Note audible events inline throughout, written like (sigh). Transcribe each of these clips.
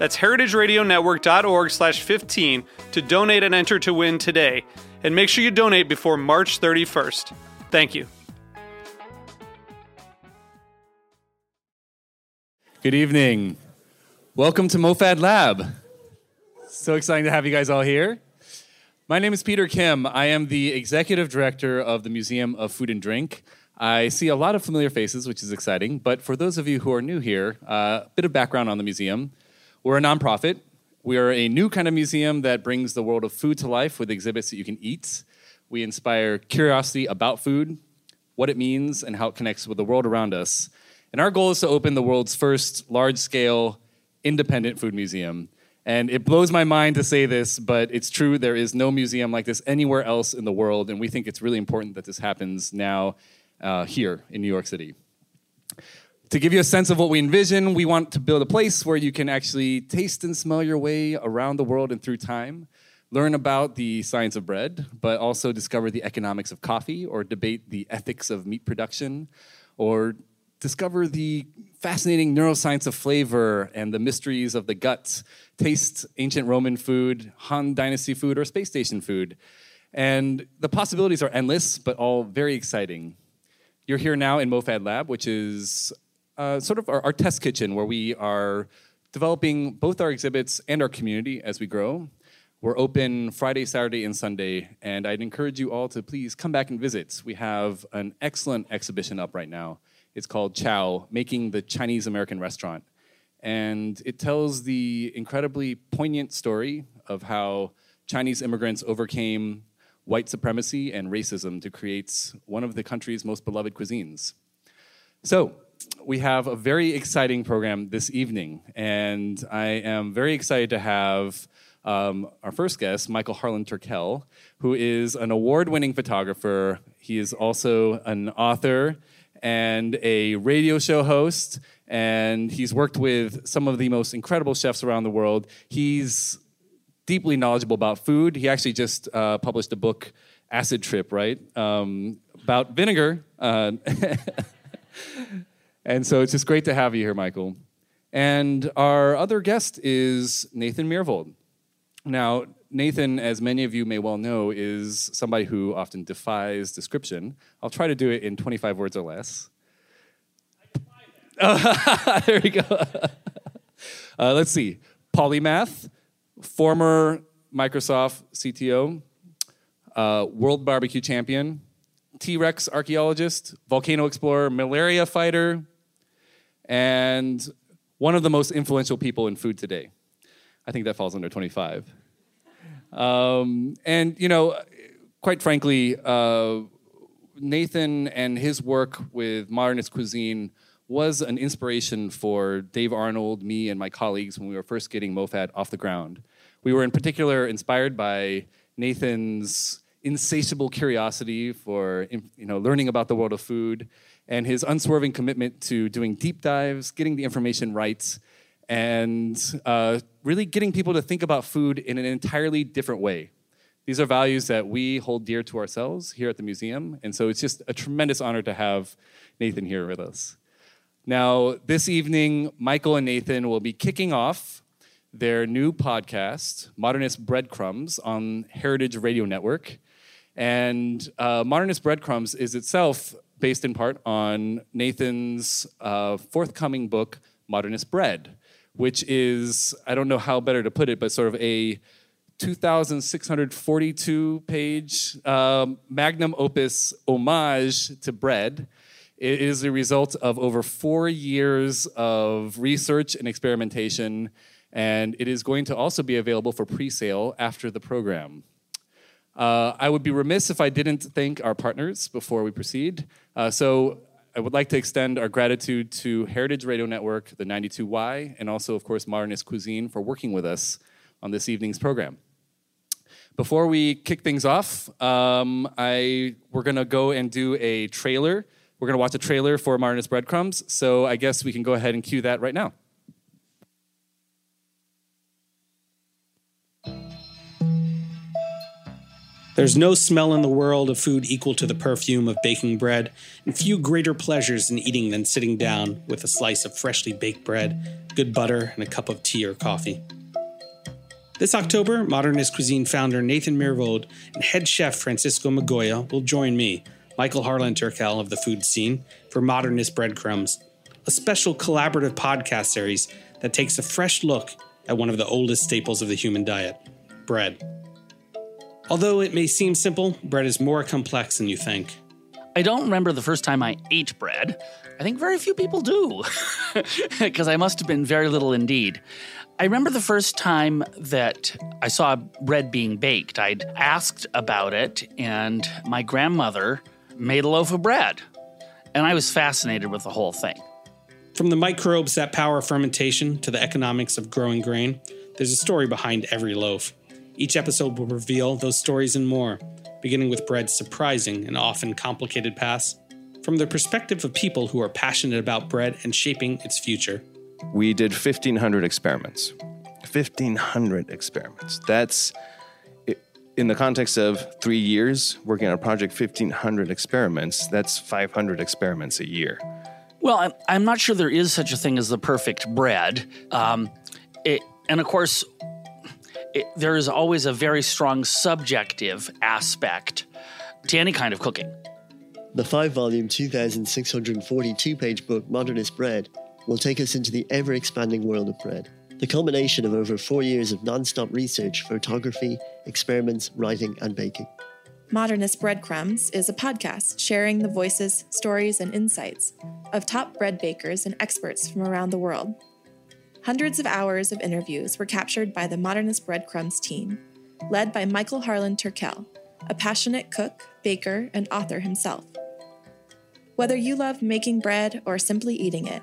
That's heritageradionetwork.org slash 15 to donate and enter to win today. And make sure you donate before March 31st. Thank you. Good evening. Welcome to MoFad Lab. So exciting to have you guys all here. My name is Peter Kim. I am the executive director of the Museum of Food and Drink. I see a lot of familiar faces, which is exciting. But for those of you who are new here, uh, a uh, bit of background on the museum. We're a nonprofit. We are a new kind of museum that brings the world of food to life with exhibits that you can eat. We inspire curiosity about food, what it means, and how it connects with the world around us. And our goal is to open the world's first large scale independent food museum. And it blows my mind to say this, but it's true. There is no museum like this anywhere else in the world. And we think it's really important that this happens now uh, here in New York City. To give you a sense of what we envision, we want to build a place where you can actually taste and smell your way around the world and through time, learn about the science of bread, but also discover the economics of coffee or debate the ethics of meat production or discover the fascinating neuroscience of flavor and the mysteries of the gut, taste ancient Roman food, Han Dynasty food, or space station food. And the possibilities are endless, but all very exciting. You're here now in MoFad Lab, which is uh, sort of our, our test kitchen where we are developing both our exhibits and our community as we grow. We're open Friday, Saturday, and Sunday, and I'd encourage you all to please come back and visit. We have an excellent exhibition up right now. It's called Chow Making the Chinese American Restaurant. And it tells the incredibly poignant story of how Chinese immigrants overcame white supremacy and racism to create one of the country's most beloved cuisines. So, we have a very exciting program this evening, and I am very excited to have um, our first guest, Michael Harlan Turkell, who is an award winning photographer. He is also an author and a radio show host, and he's worked with some of the most incredible chefs around the world. He's deeply knowledgeable about food. He actually just uh, published a book, Acid Trip, right? Um, about vinegar. Uh, (laughs) And so it's just great to have you here, Michael. And our other guest is Nathan Myhrvold. Now, Nathan, as many of you may well know, is somebody who often defies description. I'll try to do it in 25 words or less. (laughs) there we go. (laughs) Uh, let's see. Polymath, former Microsoft CTO, uh, world barbecue champion, T Rex archaeologist, volcano explorer, malaria fighter, and one of the most influential people in food today. I think that falls under 25. Um, and, you know, quite frankly, uh, Nathan and his work with modernist cuisine was an inspiration for Dave Arnold, me, and my colleagues when we were first getting MoFad off the ground. We were in particular inspired by Nathan's insatiable curiosity for you know, learning about the world of food and his unswerving commitment to doing deep dives, getting the information right, and uh, really getting people to think about food in an entirely different way. These are values that we hold dear to ourselves here at the museum, and so it's just a tremendous honor to have Nathan here with us. Now, this evening, Michael and Nathan will be kicking off their new podcast, Modernist Breadcrumbs, on Heritage Radio Network. And uh, Modernist Breadcrumbs is itself based in part on Nathan's uh, forthcoming book, Modernist Bread, which is, I don't know how better to put it, but sort of a 2,642 page um, magnum opus homage to bread. It is the result of over four years of research and experimentation, and it is going to also be available for pre sale after the program. Uh, I would be remiss if I didn't thank our partners before we proceed. Uh, so, I would like to extend our gratitude to Heritage Radio Network, the 92Y, and also, of course, Modernist Cuisine for working with us on this evening's program. Before we kick things off, um, I, we're going to go and do a trailer we're going to watch a trailer for Modernist Breadcrumbs, so I guess we can go ahead and cue that right now. There's no smell in the world of food equal to the perfume of baking bread, and few greater pleasures in eating than sitting down with a slice of freshly baked bread, good butter, and a cup of tea or coffee. This October, Modernist Cuisine founder Nathan Myhrvold and head chef Francisco Migoya will join me Michael Harlan Turkell of the food scene, for Modernist Breadcrumbs, a special collaborative podcast series that takes a fresh look at one of the oldest staples of the human diet bread. Although it may seem simple, bread is more complex than you think. I don't remember the first time I ate bread. I think very few people do, (laughs) because I must have been very little indeed. I remember the first time that I saw bread being baked. I'd asked about it, and my grandmother made a loaf of bread. And I was fascinated with the whole thing. From the microbes that power fermentation to the economics of growing grain, there's a story behind every loaf. Each episode will reveal those stories and more, beginning with bread's surprising and often complicated past, from the perspective of people who are passionate about bread and shaping its future. We did 1,500 experiments. 1,500 experiments. That's in the context of three years working on a project 1500 experiments that's 500 experiments a year well i'm, I'm not sure there is such a thing as the perfect bread um, it, and of course it, there is always a very strong subjective aspect to any kind of cooking the five volume 2642 page book modernist bread will take us into the ever expanding world of bread the culmination of over four years of non stop research, photography, experiments, writing, and baking. Modernist Breadcrumbs is a podcast sharing the voices, stories, and insights of top bread bakers and experts from around the world. Hundreds of hours of interviews were captured by the Modernist Breadcrumbs team, led by Michael Harlan Turkell, a passionate cook, baker, and author himself. Whether you love making bread or simply eating it,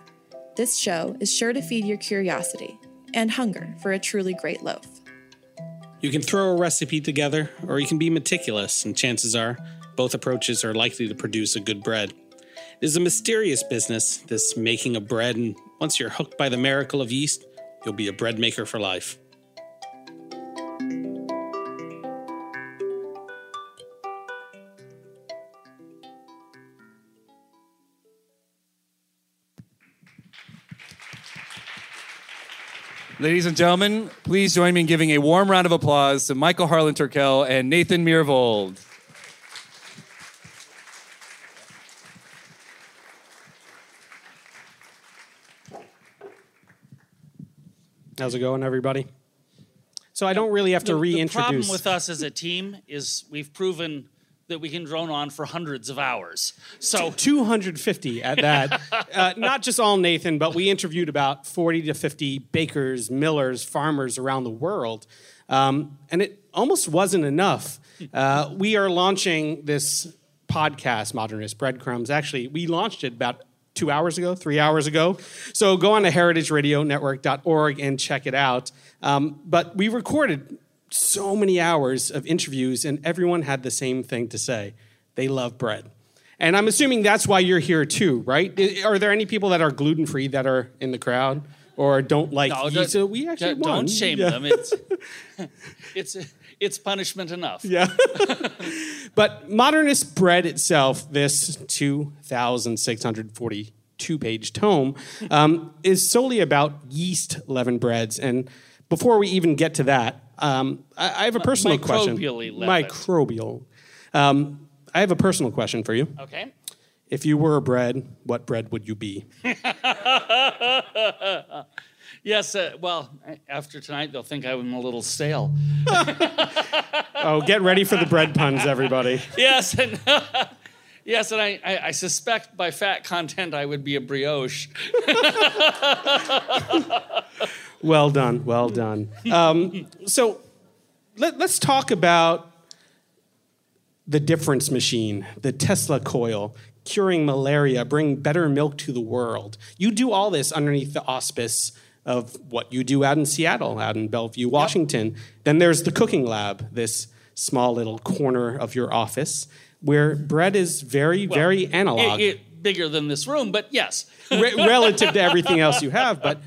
this show is sure to feed your curiosity and hunger for a truly great loaf. You can throw a recipe together, or you can be meticulous, and chances are both approaches are likely to produce a good bread. It is a mysterious business, this making of bread, and once you're hooked by the miracle of yeast, you'll be a bread maker for life. Ladies and gentlemen, please join me in giving a warm round of applause to Michael Harlan Turkell and Nathan Myhrvold. How's it going, everybody? So I don't really have to the, reintroduce. The problem with us as a team is we've proven that we can drone on for hundreds of hours. So 250 at that. (laughs) uh, not just all Nathan, but we interviewed about 40 to 50 bakers, millers, farmers around the world. Um, and it almost wasn't enough. Uh, we are launching this podcast, Modernist Breadcrumbs. Actually, we launched it about two hours ago, three hours ago. So go on to heritageradionetwork.org and check it out. Um, but we recorded so many hours of interviews, and everyone had the same thing to say they love bread. And I'm assuming that's why you're here too, right? Are there any people that are gluten free that are in the crowd or don't like no? So we actually don't, won. don't shame yeah. them. It's (laughs) (laughs) it's it's punishment enough. Yeah. (laughs) but modernist bread itself, this 2,642 page tome, um, is solely about yeast leavened breads. And before we even get to that, um, I, I, have a personal question. Microbial. Um, I have a personal question for you. Okay. If you were a bread, what bread would you be? (laughs) Yes, uh, well, after tonight, they'll think I'm a little stale. (laughs) Oh, get ready for the bread puns, everybody. (laughs) yes, and (laughs) yes, and I, I, I suspect by fat content I would be a brioche. Well done, well done. Um, so let, let's talk about the difference machine, the Tesla coil, curing malaria, bring better milk to the world. You do all this underneath the auspice of what you do out in Seattle, out in Bellevue, Washington. Then there's the cooking lab, this small little corner of your office where bread is very, very analog. It- it- bigger than this room, but yes. re- (laughs) relative to everything else you have. But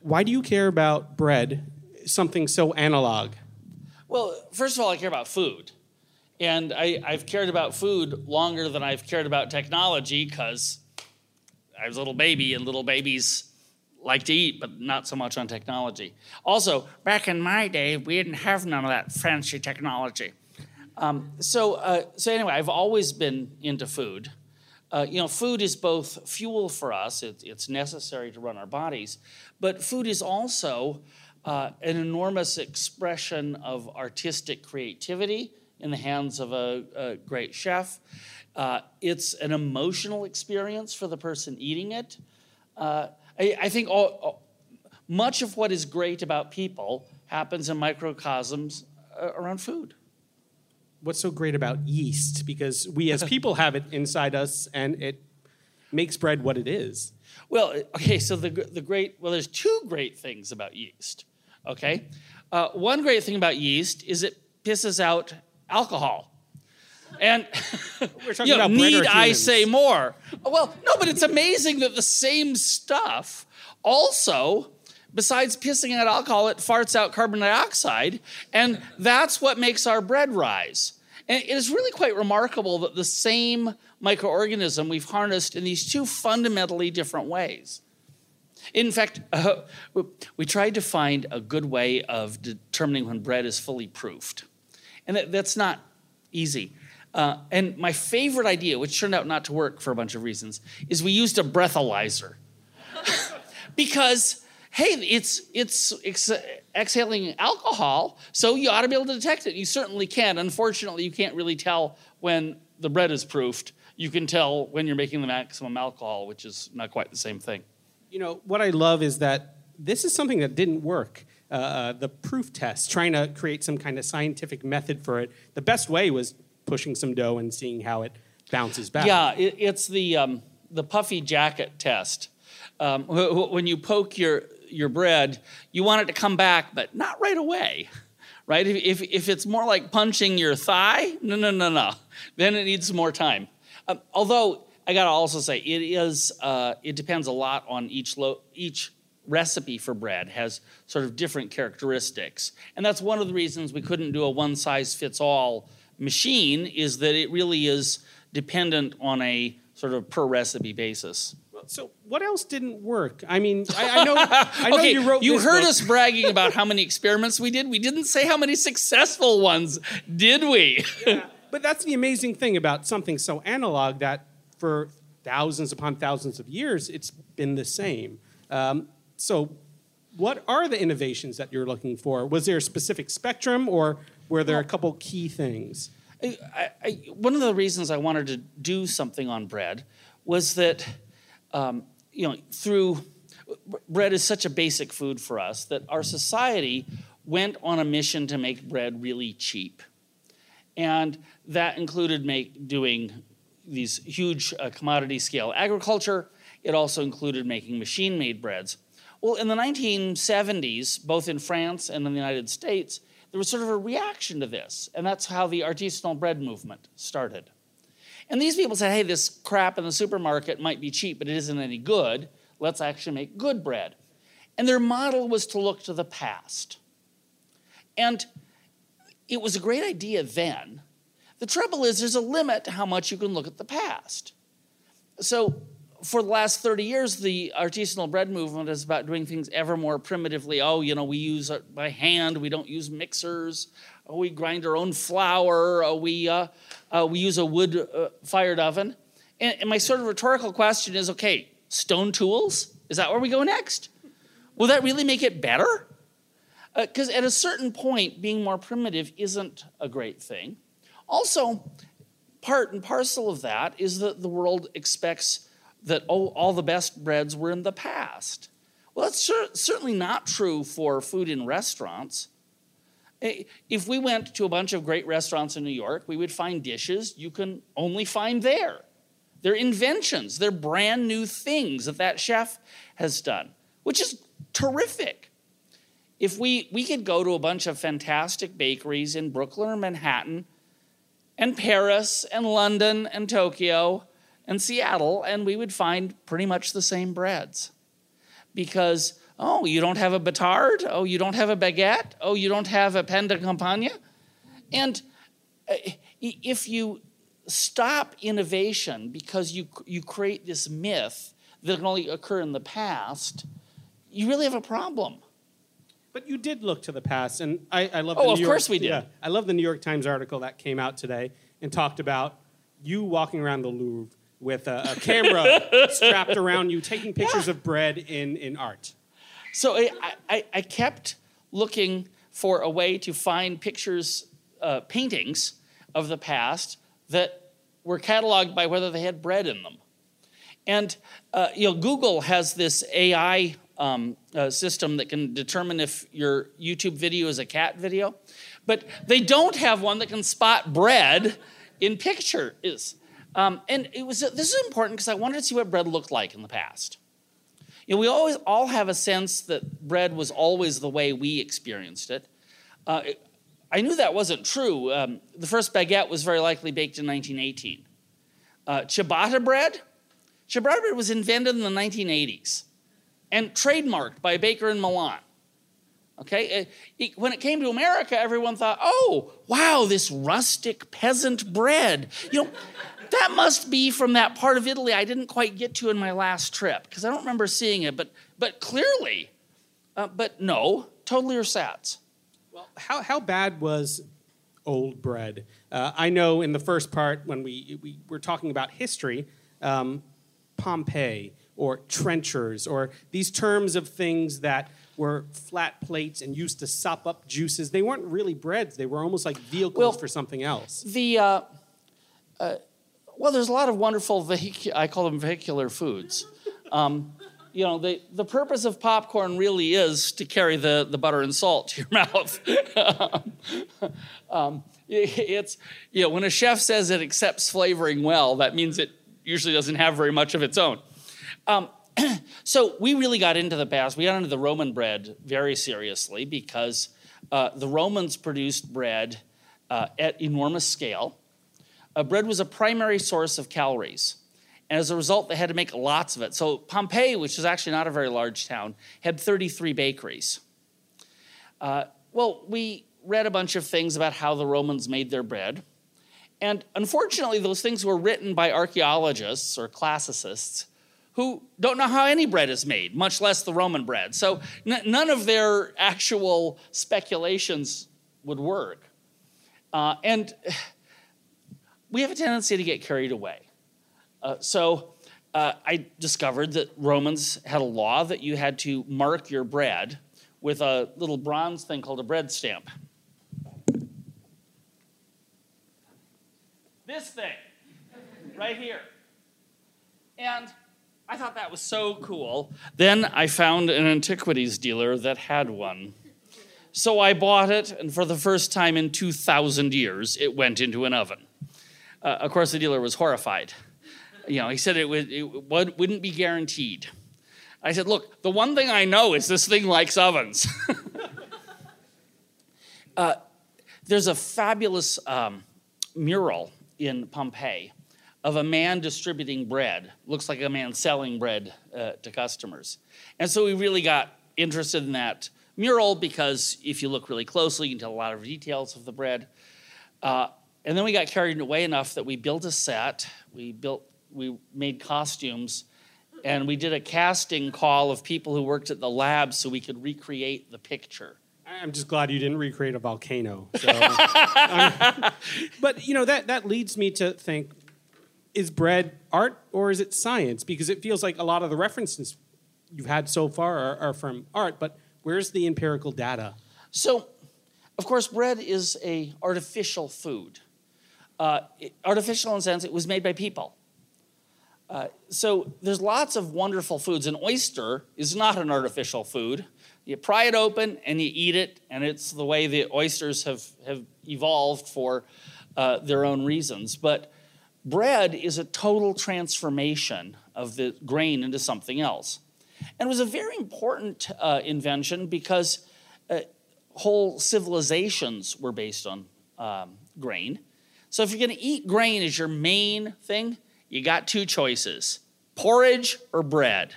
why do you care about bread, something so analog? Well, first of all, I care about food. And I, I've cared about food longer than I've cared about technology because I was a little baby and little babies like to eat, but not so much on technology. Also, back in my day, we didn't have none of that fancy technology. Um, so, uh, so anyway, I've always been into food. Uh, you know, food is both fuel for us; it, it's necessary to run our bodies, but food is also uh, an enormous expression of artistic creativity in the hands of a, a great chef. Uh, it's an emotional experience for the person eating it. Uh, I, I think all, all- much of what is great about people happens in microcosms uh, around food. What's so great about yeast? Because we as (laughs) people have it inside us, and it makes bread what it is. Well, okay, so the, the great, well, there's two great things about yeast, okay? Uh, one great thing about yeast is it pisses out alcohol. And (laughs) We're talking you know, about need I say more? Well, no, but it's amazing that the same stuff also, besides pissing out alcohol, it farts out carbon dioxide, and that's what makes our bread rise. And it is really quite remarkable that the same microorganism we've harnessed in these two fundamentally different ways. In fact, uh, (laughs) we- we tried to find a good way of determining when bread is fully proofed. And that, that's not easy. Uh, and my favorite idea, which turned out not to work for a bunch of reasons, is we used a breathalyzer. (laughs) because, hey, it's, it's ex- exhaling alcohol, so you ought to be able to detect it. You certainly can. Unfortunately, you can't really tell when the bread is proofed. You can tell when you're making the maximum alcohol, which is not quite the same thing. You know, what I love is that this is something that didn't work. Uh, Uh, the proof test, trying to create some kind of scientific method for it. The best way was pushing some dough and seeing how it bounces back. Yeah, it, it's the um, the puffy jacket test. Um, wh- wh- when you poke your your bread, you want it to come back, but not right away, (laughs) right? If, if, if it's more like punching your thigh, no, no, no, no. Then it needs more time. Um, although I gotta also say, it is uh, it depends a lot on each lo- each recipe for bread has sort of different characteristics, and that's one of the reasons we couldn't do a one size fits all machine. Is that it really is dependent on a sort of per recipe basis. So what else didn't work? I mean, I, I know, I (laughs) know okay, you wrote. this heard book. us bragging about how many experiments we did. We didn't say how many successful ones, did we? (laughs) But that's the amazing thing about something so analog that for thousands upon thousands of years, it's been the same. Um, so, what are the innovations that you're looking for? Was there a specific spectrum, or were there are a couple key things? I, I, one of the reasons I wanted to do something on bread was that, um, you know, through bread is such a basic food for us that our society went on a mission to make bread really cheap, and that included make doing these huge uh, commodity scale agriculture. It also included making machine made breads. Well, in the 1970s, both in France and in the United States, there was sort of a reaction to this, and that's how the artisanal bread movement started. And these people said, hey, this crap in the supermarket might be cheap, but it isn't any good. Let's actually make good bread. And their model was to look to the past. And it was a great idea then. The trouble is, there's a limit to how much you can look at the past. So, for the last 30 years, the artisanal bread movement is about doing things ever more primitively. Oh, you know, we use it by hand, we don't use mixers, oh, we grind our own flour, oh, we, uh, uh, we use a wood uh, fired oven. And, and my sort of rhetorical question is okay, stone tools? Is that where we go next? Will that really make it better? Because at a certain point, being more primitive isn't a great thing. Also, part and parcel of that is that the world expects that oh, all the best breads were in the past. Well, that's cer- certainly not true for food in restaurants. Eh, If we went to a bunch of great restaurants in New York, we would find dishes you can only find there. They're inventions, they're brand new things that that chef has done, which is terrific. If we, we could go to a bunch of fantastic bakeries in Brooklyn or Manhattan and Paris and London and Tokyo and Seattle, and we would find pretty much the same breads. Because, oh, you don't have a batard? Oh, you don't have a baguette? Oh, you don't have a pain de campagne? And uh, if you stop innovation because you, you create this myth that can only occur in the past, you really have a problem. But you did look to the past, and I, I love. Oh, the of York, course we did. Yeah, I love the New York Times article that came out today and talked about you walking around the Louvre with a, a camera (laughs) strapped around you, taking pictures of bread in in art. So I, I, I kept looking for a way to find pictures, uh, paintings of the past that were cataloged by whether they had bread in them. And uh, you know, Google has this AI um, uh, system that can determine if your YouTube video is a cat video, but they don't have one that can spot bread in pictures. Um, and it was this is important because I wanted to see what bread looked like in the past. You know, we always all have a sense that bread was always the way we experienced it. Uh, it- I knew that wasn't true. Um, the first baguette was very likely baked in 1918. Uh, ciabatta bread, ciabatta bread was invented in the 1980s and trademarked by a baker in Milan. Okay, Uh, when it came to America, everyone thought, "Oh, wow, this rustic peasant bread." You know, that must be from that part of Italy I didn't quite get to in my last trip because I don't remember seeing it, but but clearly, uh, but no, totally ersatz. Well, how how bad was old bread? Uh, I know in the first part when we we were talking about history, um, Pompeii or trenchers or these terms of things that were flat plates and used to sop up juices. They weren't really breads. They were almost like vehicles Well, for something else. The uh, uh, well, there's a lot of wonderful vehicu- I call them vehicular foods. Um, you know, the, the purpose of popcorn really is to carry the, the butter and salt to your (laughs) mouth. um, it- it's you know when a chef says it accepts flavoring well, that means it usually doesn't have very much of its own. Um, (clears throat) so we really got into the past. We got into the Roman bread very seriously because uh, the Romans produced bread uh, at enormous scale. Uh, bread was a primary source of calories. And as a result, they had to make lots of it. So Pompeii, which is actually not a very large town, had 33 bakeries. Uh, well, we read a bunch of things about how the Romans made their bread. And unfortunately, those things were written by archaeologists or classicists who don't know how any bread is made, much less the Roman bread. So n- none of their actual speculations would work. Uh, and we have a tendency to get carried away. Uh, so uh, I discovered that Romans had a law that you had to mark your bread with a little bronze thing called a bread stamp. This thing, right here. And I thought that was so cool. Then I found an antiquities dealer that had one. So I bought it, and for the first time in 2,000 years, it went into an oven. Uh, of course, the dealer was horrified. You know, he said it, would, it would, wouldn't be guaranteed. I said, Look, the one thing I know is this thing likes ovens. (laughs) uh, there's a fabulous um, mural in Pompeii of a man distributing bread. Looks like a man selling bread uh, to customers. And so we really got interested in that mural because if you look really closely, you can tell a lot of details of the bread. Uh, and then we got carried away enough that we built a set. We built, we made costumes, and we did a casting call of people who worked at the lab so we could recreate the picture. I'm just glad you didn't recreate a volcano. So. Um, (laughs) but you know that that leads me to think: Is bread art or is it science? Because it feels like a lot of the references you've had so far are, are from art, but where's the empirical data? So, of course, bread is a artificial food. Uh, artificial in the sense it was made by people. Uh, so there's lots of wonderful foods. An oyster is not an artificial food. You pry it open and you eat it, and it's the way the oysters have, have evolved for uh, their own reasons. But bread is a total transformation of the grain into something else. And it was a very important uh, invention because uh, whole civilizations were based on um, grain. So if you're going to eat grain as your main thing, you got two choices porridge or bread.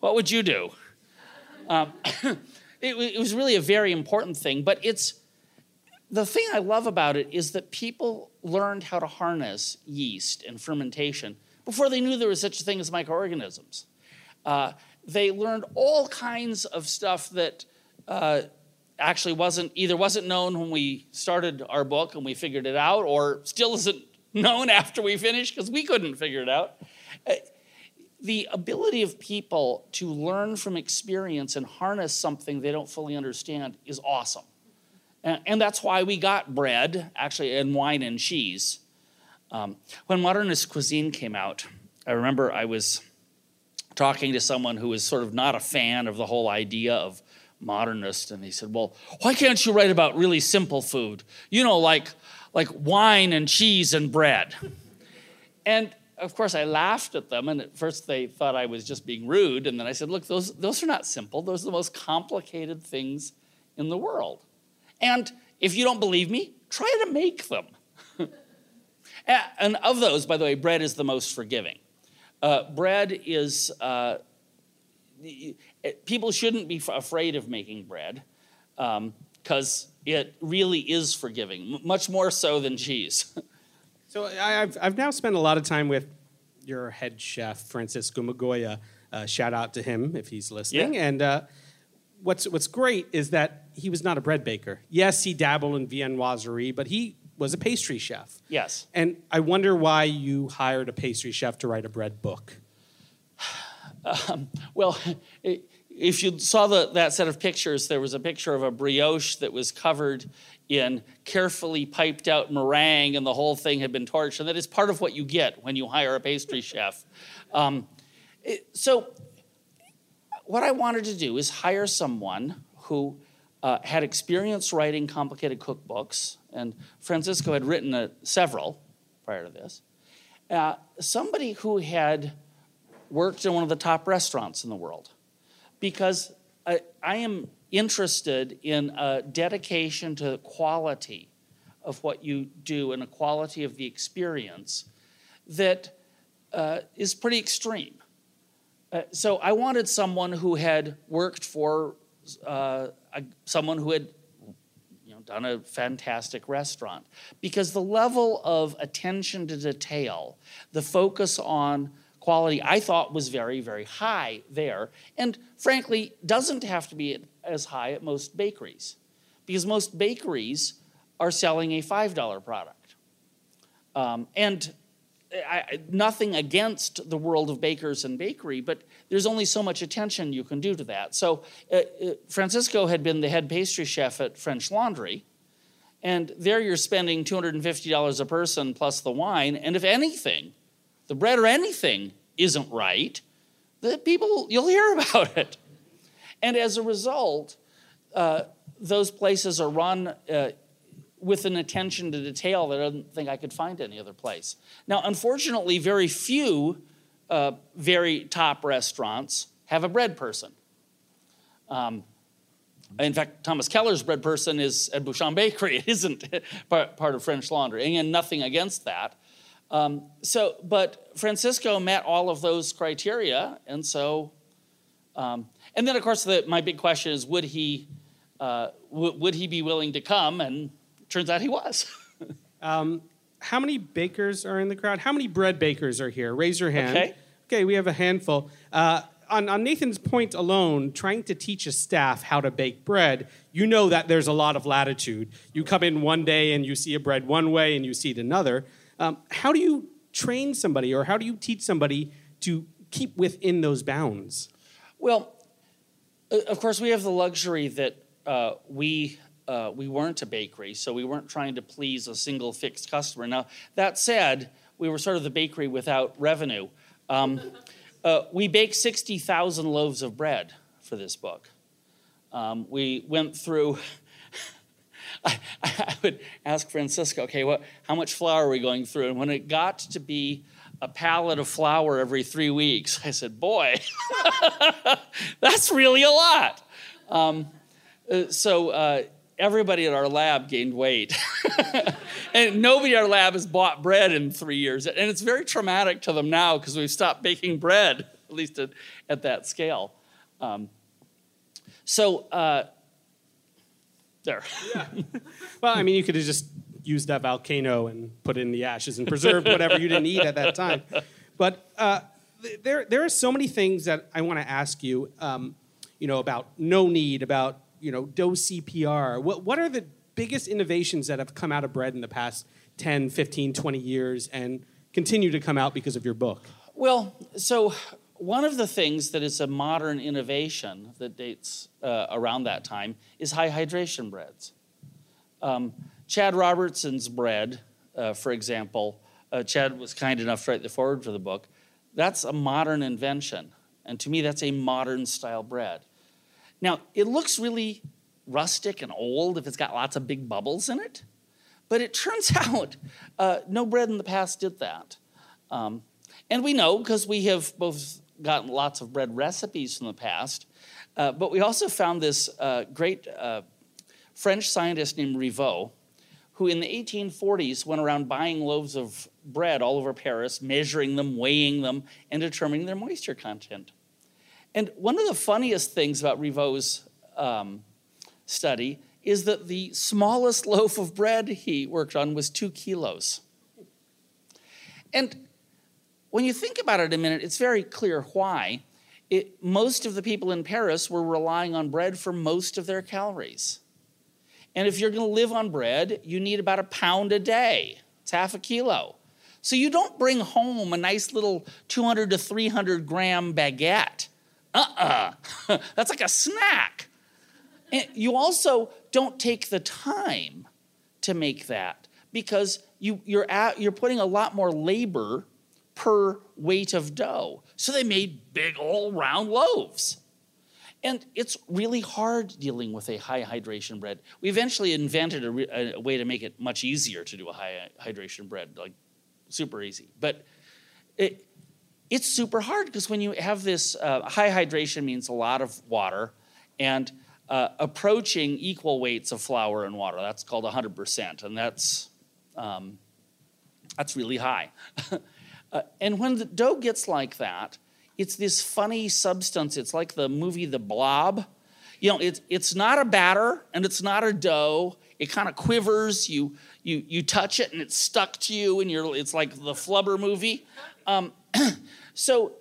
What would you do? Um, (coughs) it, it was really a very important thing, but it's the thing I love about it is that people learned how to harness yeast and fermentation before they knew there was such a thing as microorganisms. Uh, they learned all kinds of stuff that uh, actually wasn't either wasn't known when we started our book and we figured it out, or still isn't (laughs) known after we finished because we couldn't figure it out. Uh, the ability of people to learn from experience and harness something they don't fully understand is awesome. And, that's why we got bread, actually, and wine and cheese. Um, when modernist cuisine came out, I remember I was talking to someone who was sort of not a fan of the whole idea of modernist, and he said, "Well, why can't you write about really simple food? You know, like like wine and cheese and bread." And of course, I laughed at them, and at first they thought I was just being rude. And then I said, Look, those, those are not simple. Those are the most complicated things in the world. And if you don't believe me, try to make them. (laughs) And of those, by the way, bread is the most forgiving. Uh, bread is, uh, people shouldn't be afraid of making bread because it really is forgiving, much more so than cheese. (laughs) So I- I've, I've now spent a lot of time with your head chef, Francisco Migoya. Uh, shout out to him if he's listening. Yeah. And uh, what's, what's great is that he was not a bread baker. Yes, he dabbled in viennoiserie, but he was a pastry chef. yes. And I wonder why you hired a pastry chef to write a bread book. Well, if you saw the, that set of pictures, there was a picture of a brioche that was covered in carefully piped out meringue, and the whole thing had been torched. And that is part of what you get when you hire a pastry (laughs) chef. Um, it- so, what I wanted to do is hire someone who uh, had experience writing complicated cookbooks, and Francisco had written uh, several prior to this. Uh, somebody who had worked in one of the top restaurants in the world because I, I am interested in a dedication to the quality of what you do and a quality of the experience that uh, is pretty extreme. Uh, so I wanted someone who had worked for uh, a, someone who had you know, done a fantastic restaurant. Because the level of attention to detail, the focus on quality, I thought was very, very high there, and frankly, doesn't have to be as high at most bakeries. Because most bakeries are selling a $5 product. Um, and I, nothing against the world of bakers and bakery, but there's only so much attention you can do to that. So uh, uh, Francisco had been the head pastry chef at French Laundry, and there you're spending $250 a person plus the wine, and if anything, the bread or anything isn't right, the people you'll hear (laughs) about it. And as a result, uh, those places are run uh, with an attention to detail that I don't think I could find any other place. Now, unfortunately, very few uh, very top restaurants have a bread person. Um, in fact, Thomas Keller's bread person is at Bouchon Bakery. (laughs) It isn't (laughs) part, part of French Laundry. And nothing against that. Um, so, but Francisco met all of those criteria, and so, um, and then of course, the, my big question is, would he, uh, w- would he be willing to come? And turns out he was. (laughs) How many bakers are in the crowd? How many bread bakers are here? Raise your hand. Okay. Okay, we have a handful. Uh, on, on Nathan's point alone, trying to teach a staff how to bake bread, you know that there's a lot of latitude. You come in one day and you see a bread one way and you see it another. Um, how do you train somebody or how do you teach somebody to keep within those bounds? Well, of course, we have the luxury that uh, we uh, we weren't a bakery, so we weren't trying to please a single fixed customer. Now, that said, we were sort of the bakery without revenue. Um, (laughs) uh, we baked 60,000 loaves of bread for this book. Um, we went through. (laughs) I, I, would ask Francisco, okay, what, how much flour are we going through? And when it got to be a pallet of flour every three weeks, (laughs) I said, boy, that's really a lot. Um, uh, so uh, everybody at our lab gained weight. (laughs) and nobody at our lab has bought bread in three years. And it's very traumatic to them now because we've stopped baking bread, (laughs) at least at, at that scale. Um, so, uh, there. Yeah. (laughs) Well, I mean, you could have just used that volcano and put it in the ashes and preserved whatever you didn't eat at that time. But uh, there, there are so many things that I want to ask you, um, you know, about no knead, about you know, dough CPR. What, what are the biggest innovations that have come out of bread in the past 10, 15, 20 years and continue to come out because of your book? Well, so one of the things that is a modern innovation that dates uh, around that time is high hydration breads. Um, Chad Robertson's bread, uh, for example, uh, Chad was kind enough to write the foreword for the book. That's a modern invention. And to me, that's a modern style bread. Now, it looks really rustic and old if it's got lots of big bubbles in it, but it turns (laughs) out uh, no bread in the past did that. Um, and we know because we have both gotten lots of bread recipes from the past, uh, but we also found this uh, great uh, French scientist named Rivot, who in the 1840s went around buying loaves of bread all over Paris, measuring them, weighing them, and determining their moisture content. And one of the funniest things about Rivot's um, study is that the smallest (laughs) loaf of bread he worked on was two kilos. And when you think about it a minute, it's very clear why. It, most of the people in Paris were relying on bread for most of their calories. And if you're going to live on bread, you need about a pound a day. It's half a kilo. So you don't bring home a nice little 200 to 300 gram baguette uh uh (laughs) that's like a snack. And you also don't take the time to make that because you, you're, at, you're putting a lot more labor per weight of dough. So they made big old round loaves. And it's really hard dealing with a high hydration bread. We eventually invented a, re- a, way to make it much easier to do a high hydration bread, like super easy. But it, it's super hard because when you have this uh, high hydration means a lot of water and uh, approaching equal weights of flour and water. That's called 100%, and that's, um, that's really high. (laughs) uh, and when the dough gets like that, it's this funny substance. It's like the movie The Blob. You know, it's, it's not a batter and it's not a dough. It kind of quivers. You, you, you touch it and it's stuck to you, and you're, it's like the Flubber movie. Um, (clears throat) so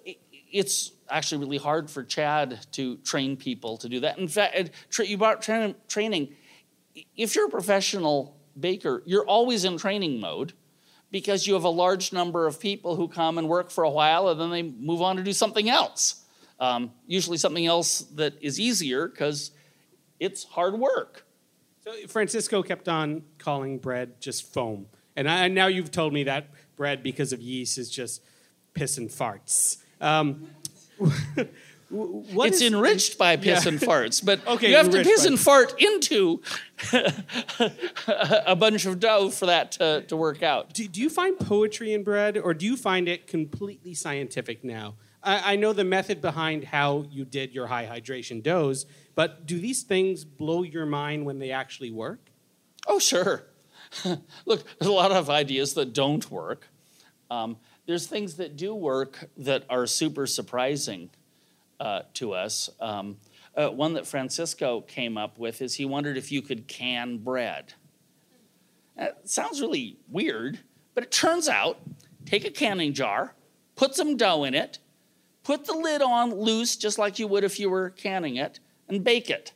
it's actually really hard for Chad to train people to do that. In fact, you brought tra- training. If you're a professional baker, you're always in training mode because you have a large number of people who come and work for a while and then they move on to do something else. Um, usually something else that is easier because it's hard work. So Francisco kept on calling bread just foam. And, I, and now you've told me that bread, because of yeast, is just piss and farts. Um, (laughs) it's is, enriched by piss yeah. and farts, but (laughs) okay, you have to piss and fart into (laughs) a bunch of dough for that to, to work out. Do, do, you find poetry in bread, or do you find it completely scientific now? I, I know the method behind how you did your high hydration doughs, but do these things blow your mind when they actually work? Oh, sure. Look, there's a lot of ideas that don't work. Um, there's things that do work that are super surprising uh, to us. Um, uh, one that Francisco came up with is he wondered if you could can bread. That sounds really weird, but it turns out take a canning jar, put some dough in it, put the lid on loose, just like you would if you were canning it, and bake it.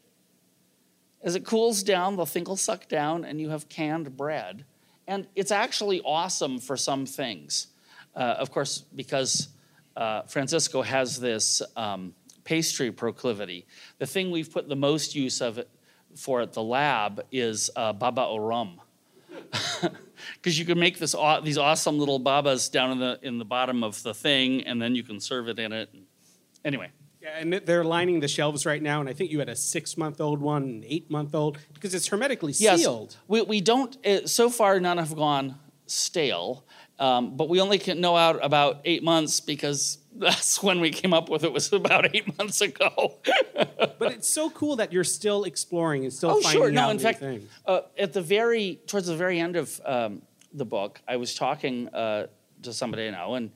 As it cools down, the thing will suck down, and you have canned bread. And it's actually awesome for some things. Uh, of course, because uh, Francisco has this um, pastry proclivity. The thing we've put the most use of it for at the lab is uh, baba au rum. Because (laughs) you can make this aw- these awesome little babas down in the in the bottom of the thing, and then you can serve it in it. Anyway, Yeah, and they're lining the shelves right now, and I think you had a six-month-old one, an eight-month-old, because it's hermetically yes, sealed. we we don't. So far, none have gone stale, um, but we only can know out about eight months because (laughs) that's when we came up with it. Was about eight months ago. (laughs) But it's so cool that you're still exploring and still Oh, finding sure. No, out in fact, uh, at the very towards the very end of um, the book, I was talking uh, to somebody I know, and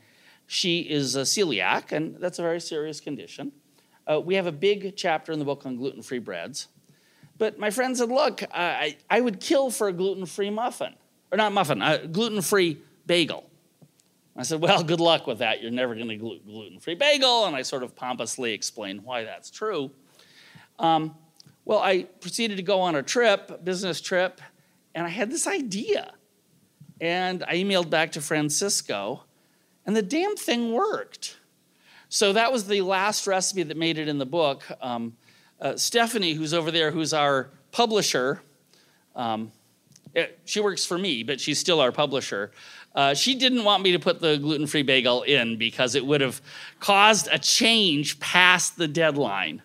she is a celiac, and that's a very serious condition. Uh, we have a big chapter in the book on gluten-free breads, but my friend said, "Look, I, I would kill for a gluten-free muffin, or not muffin, a gluten-free bagel." I said, "Well, good luck with that. You're never going to glu- gluten-free bagel," and I sort of pompously explained why that's true. Well, I proceeded to go on a trip, a business trip, and I had this idea. And I emailed back to Francisco, and the damn thing worked. So that was the last recipe that made it in the book. Um, uh, Stephanie, who's over there, who's our publisher, um, it- she works for me, but she's still our publisher. Uh, she didn't want me to put the gluten free bagel in because it would have caused a change past the deadline.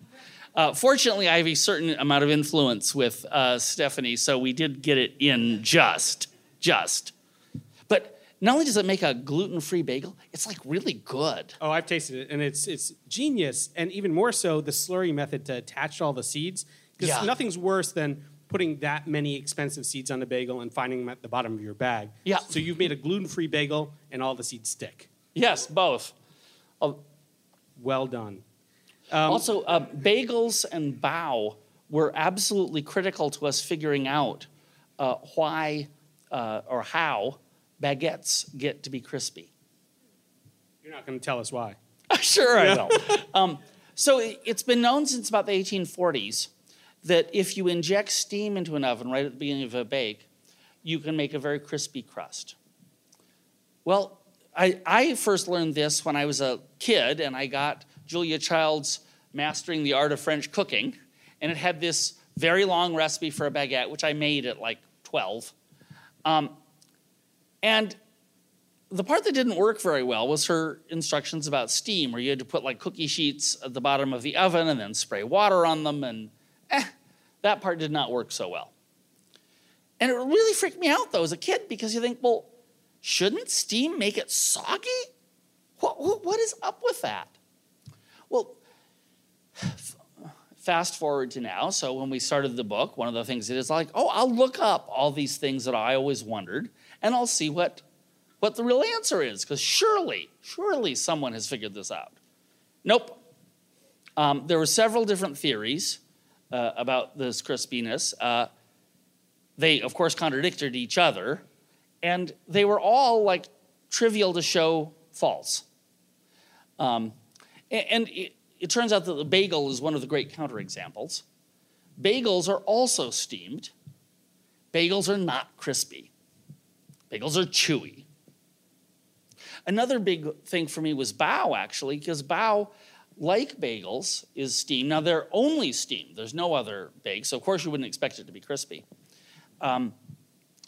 Uh, fortunately, I have a certain amount of influence with uh, Stephanie, so we did get it in just, just. But not only does it make a gluten-free bagel, it's like really good. Oh, I've tasted it, and it's it's genius, and even more so the slurry method to attach all the seeds. Because Yeah. nothing's worse than putting that many expensive seeds on a bagel and finding them at the bottom of your bag. Yeah. So you've made a gluten-free bagel, and all the seeds stick. Yes, both. Well done. also, uh, bagels and bao were absolutely critical to us figuring out uh, why uh, or how baguettes get to be crispy. You're not going to tell us why. (laughs) sure, I will. um, so it's been known since about the 1840s that if you inject steam into an oven right at the beginning of a bake, you can make a very crispy crust. Well, I, I first learned this when I was a kid and I got Julia Child's Mastering the Art of French Cooking, and it had this very long recipe for a baguette, which I made at like 12. Um, and the part that didn't work very well was her instructions about steam, where you had to put like cookie sheets at the bottom of the oven and then spray water on them, and eh, that part did not work so well. And it really freaked me out though as a kid because you think, well, shouldn't steam make it soggy? What, what, what is up with that? Well, (sighs) fast forward to now. So when we started the book, one of the things it is like, oh, I'll look up all these things that I always wondered, and I'll see what what the real answer is, because surely, surely someone has figured this out. Nope. Um, there were several different theories uh, about this crispiness. Uh, they, of course, contradicted each other, and they were all like trivial to show false. Um, and it, it turns out that the bagel is one of the great counterexamples. Bagels are also steamed. Bagels are not crispy. Bagels are chewy. Another big thing for me was bao, actually, because bao, like bagels, is steamed. Now, they're only steamed, there's no other bake, so of course you wouldn't expect it to be crispy. Um,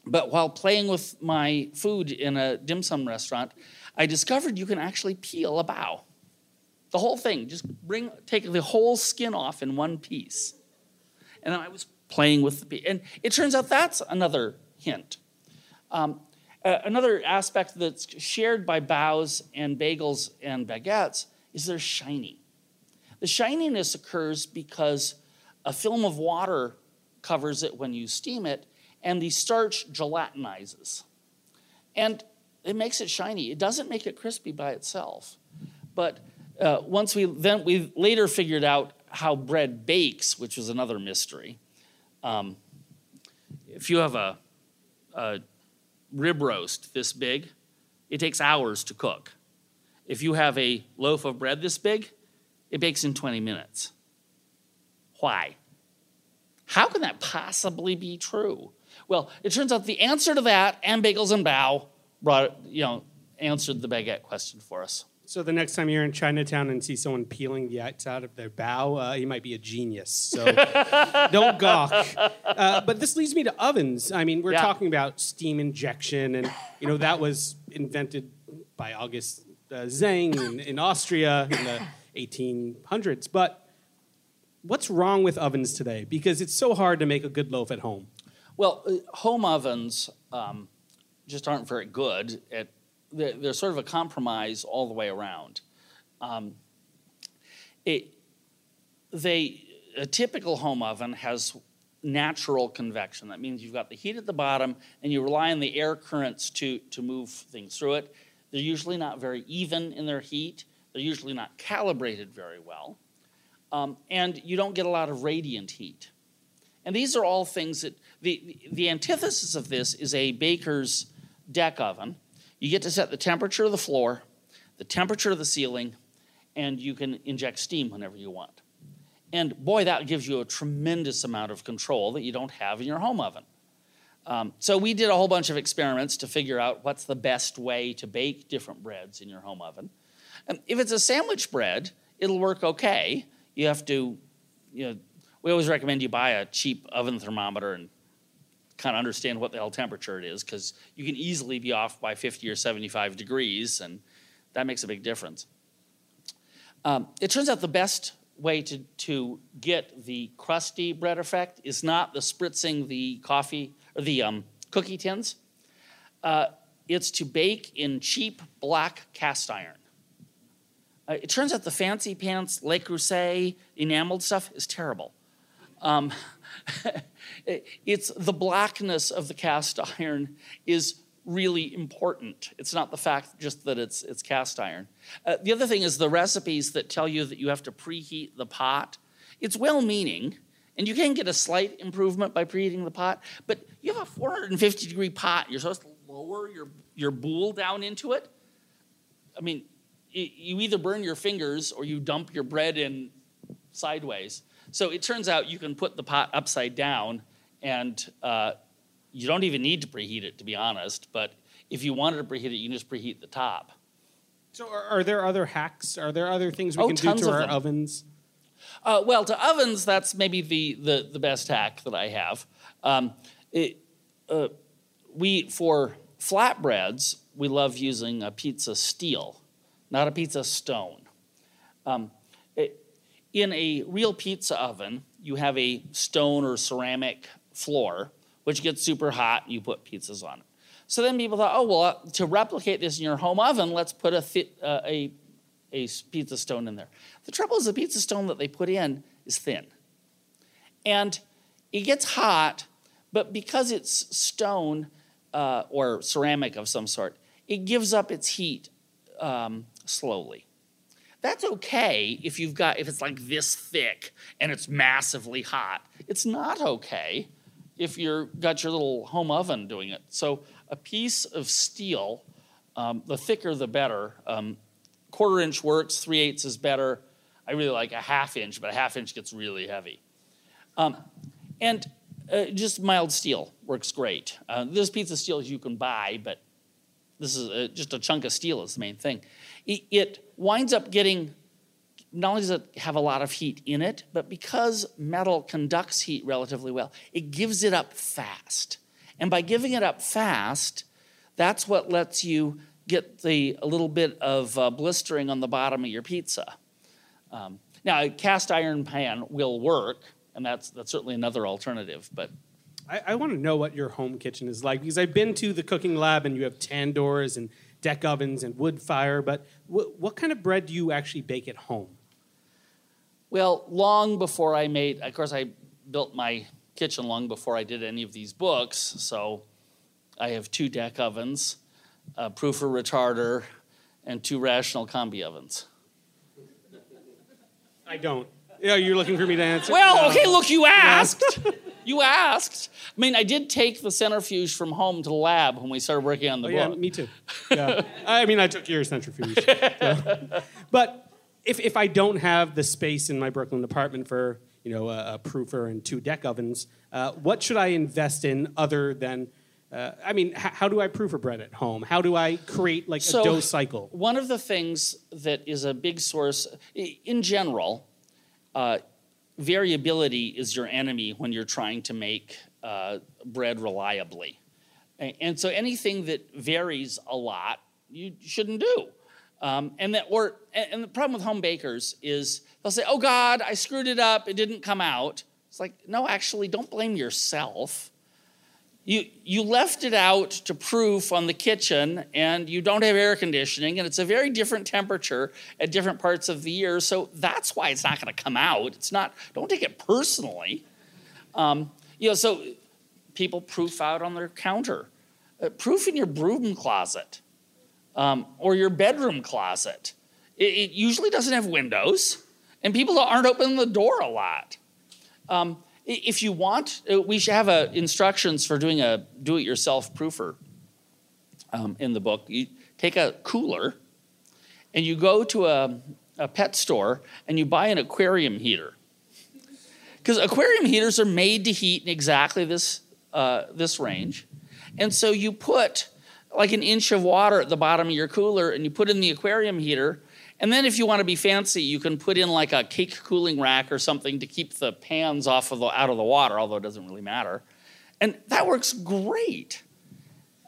but while playing with my food in a dim sum restaurant, I discovered you can actually peel a bao. The whole thing, just bring, take the whole skin off in one piece. And I was playing with the. And it turns out that's another hint. Um, uh, another aspect that's shared by baos and bagels and baguettes is they're shiny. The shininess occurs because a film of water covers it when you steam it, and the starch gelatinizes. And it makes it shiny. It doesn't make it crispy by itself. But uh, once we then we later figured out how bread bakes, which was another mystery. Um, if you have a, a rib roast this big, it takes hours to cook. If you have a loaf of bread this big, it bakes in 20 minutes. Why? How can that possibly be true? Well, it turns out the answer to that and bagels and bao brought, you know, answered the baguette question for us. So the next time you're in Chinatown and see someone peeling the outside of their bao, uh, he might be a genius. So (laughs) don't gawk. Uh, but this leads me to ovens. I mean, we're Yeah. talking about steam injection, and you know that was invented by August uh, Zang in, in Austria in the 1800s. But what's wrong with ovens today? Because it's so hard to make a good loaf at home. Well, uh, home ovens um, just aren't very good. At, they're, they're sort of a compromise all the way around. Um, it, they, a typical home oven has natural convection. That means you've got the heat at the bottom and you rely on the air currents to, to move things through it. They're usually not very even in their heat. They're usually not calibrated very well. Um, and you don't get a lot of radiant heat. And these are all things that the, the antithesis of this is a baker's deck oven. You get to set the temperature of the floor, the temperature of the ceiling, and you can inject steam whenever you want. And boy, that gives you a tremendous amount of control that you don't have in your home oven. Um, so we did a whole bunch of experiments to figure out what's the best way to bake different breads in your home oven. And if it's a sandwich bread, it'll work okay. You have to, you know, we always recommend you buy a cheap oven thermometer and kind of understand what the hell temperature it is because you can easily be off by 50 or 75 degrees, and that makes a big difference. Um, it turns out the best way to, to get the crusty bread effect is not the spritzing the coffee or the um, cookie tins. Uh, it's to bake in cheap black cast iron. Uh, it turns out the fancy pants Le Creuset enameled stuff is terrible. Um, (laughs) it's the blackness of the cast iron is really important. It's not the fact just that it's it's cast iron. Uh, the other thing is the recipes that tell you that you have to preheat the pot. It's well-meaning, and you can get a slight improvement by preheating the pot. But you have a 450 degree pot. You're supposed to lower your your bowl down into it. I mean, you either burn your fingers or you dump your bread in sideways. So it turns out you can put the pot upside down, and uh, you don't even need to preheat it, to be honest. But if you wanted to preheat it, you can just preheat the top. So are, are there other hacks? Are there other things we Oh, can do to our them. ovens? Uh, well, to ovens, that's maybe the, the, the best hack that I have. Um, it, uh, we for flatbreads, we love using a pizza steel, not a pizza stone. Um, it- in a real pizza oven, you have a stone or ceramic floor, which gets super hot, you put pizzas on it. So then people thought, oh, well, to replicate this in your home oven, let's put a, uh, a, a pizza stone in there. The trouble is, the pizza stone that they put in is thin. And it gets hot, but because it's stone uh, or ceramic of some sort, it gives up its heat um, slowly. That's okay if you've got if it's like this thick and it's massively hot. It's not okay if you've got your little home oven doing it. So a piece of steel, um, the thicker the better. Um, quarter inch works, three eighths is better. I really like a half inch, but a half inch gets really heavy. Um, and uh, just mild steel works great. Uh, there's pizza steels you can buy, but this is uh just a chunk of steel is the main thing. It, it winds up getting, not only does it have a lot of heat in it, but because metal conducts heat relatively well, it gives it up fast. And by giving it up fast, that's what lets you get the a little bit of uh, blistering on the bottom of your pizza. Um, now, a cast iron pan will work, and that's that's certainly another alternative. But I, I want to know what your home kitchen is like because I've been to the cooking lab and you have tandoors and deck ovens and wood fire. But wh- what kind of bread do you actually bake at home? well, long before I made, of course, I built my kitchen long before I did any of these books. So I have two deck ovens, a proofer retarder, and two rational combi ovens. I don't. Yeah, you're looking for me to answer. Well, No. okay, look, you asked. (laughs) you asked. I mean, I did take the centrifuge from home to the lab when we started working on the Oh, yeah, me too. (laughs) Yeah. I mean, I took your centrifuge. So. (laughs) But if, if I don't have the space in my Brooklyn apartment for you know a, a proofer and two deck ovens, uh, what should I invest in other than Uh, I mean, h- how do I proof a bread at home? How do I create like So- a dough cycle? One of the things that is a big source, in general, uh, variability is your enemy when you're trying to make uh, bread reliably. And so anything that varies a lot, you shouldn't do. Um, and that or and and the problem with home bakers is they'll say, "Oh God, I screwed it up. It didn't come out." It's like, no, actually, don't blame yourself. You you left it out to proof on the kitchen, and you don't have air conditioning, and it's a very different temperature at different parts of the year. So that's why it's not going to come out. It's not. Don't take it personally. Um, you know, so people proof out on their counter, uh, proof in your broom closet um, or your bedroom closet. It, it usually doesn't have windows, and people aren't opening the door a lot. Um, if you want, uh, we should have uh, instructions for doing a do-it-yourself proofer um, in the book. You take a cooler, and you go to a, a pet store, and you buy an aquarium heater. Because aquarium heaters are made to heat in exactly this, uh, this range. And so you put like an inch of water at the bottom of your cooler and you put in the aquarium heater. And then if you want to be fancy, you can put in like a cake cooling rack or something to keep the pans off of the, out of the water, although it doesn't really matter. And that works great.